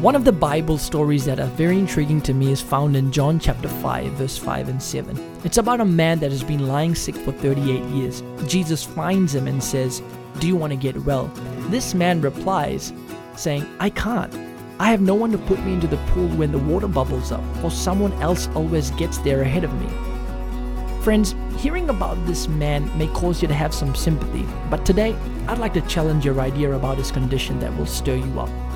One of the Bible stories that are very intriguing to me is found in John chapter 5, verse 5 and 7. It's about a man that has been lying sick for 38 years. Jesus finds him and says, Do you want to get well? This man replies, saying, I can't. I have no one to put me into the pool when the water bubbles up, for someone else always gets there ahead of me. Friends, hearing about this man may cause you to have some sympathy, but today I'd like to challenge your idea about his condition that will stir you up.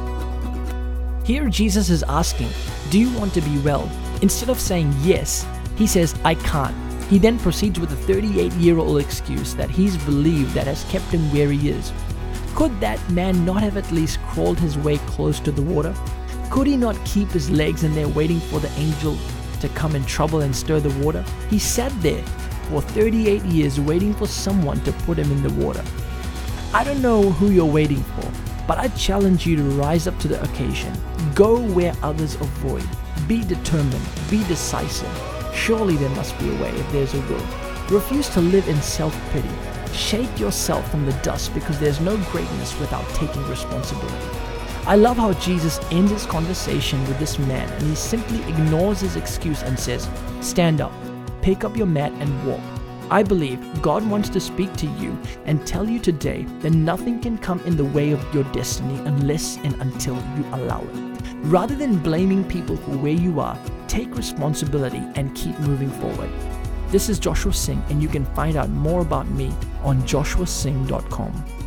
Here, Jesus is asking, Do you want to be well? Instead of saying yes, he says, I can't. He then proceeds with a 38 year old excuse that he's believed that has kept him where he is. Could that man not have at least crawled his way close to the water? Could he not keep his legs in there waiting for the angel to come in trouble and stir the water? He sat there for 38 years waiting for someone to put him in the water. I don't know who you're waiting for, but I challenge you to rise up to the occasion. Go where others avoid. Be determined. Be decisive. Surely there must be a way if there's a will. Refuse to live in self pity. Shake yourself from the dust because there's no greatness without taking responsibility. I love how Jesus ends his conversation with this man and he simply ignores his excuse and says, Stand up, pick up your mat, and walk. I believe God wants to speak to you and tell you today that nothing can come in the way of your destiny unless and until you allow it. Rather than blaming people for where you are, take responsibility and keep moving forward. This is Joshua Singh, and you can find out more about me on joshuasingh.com.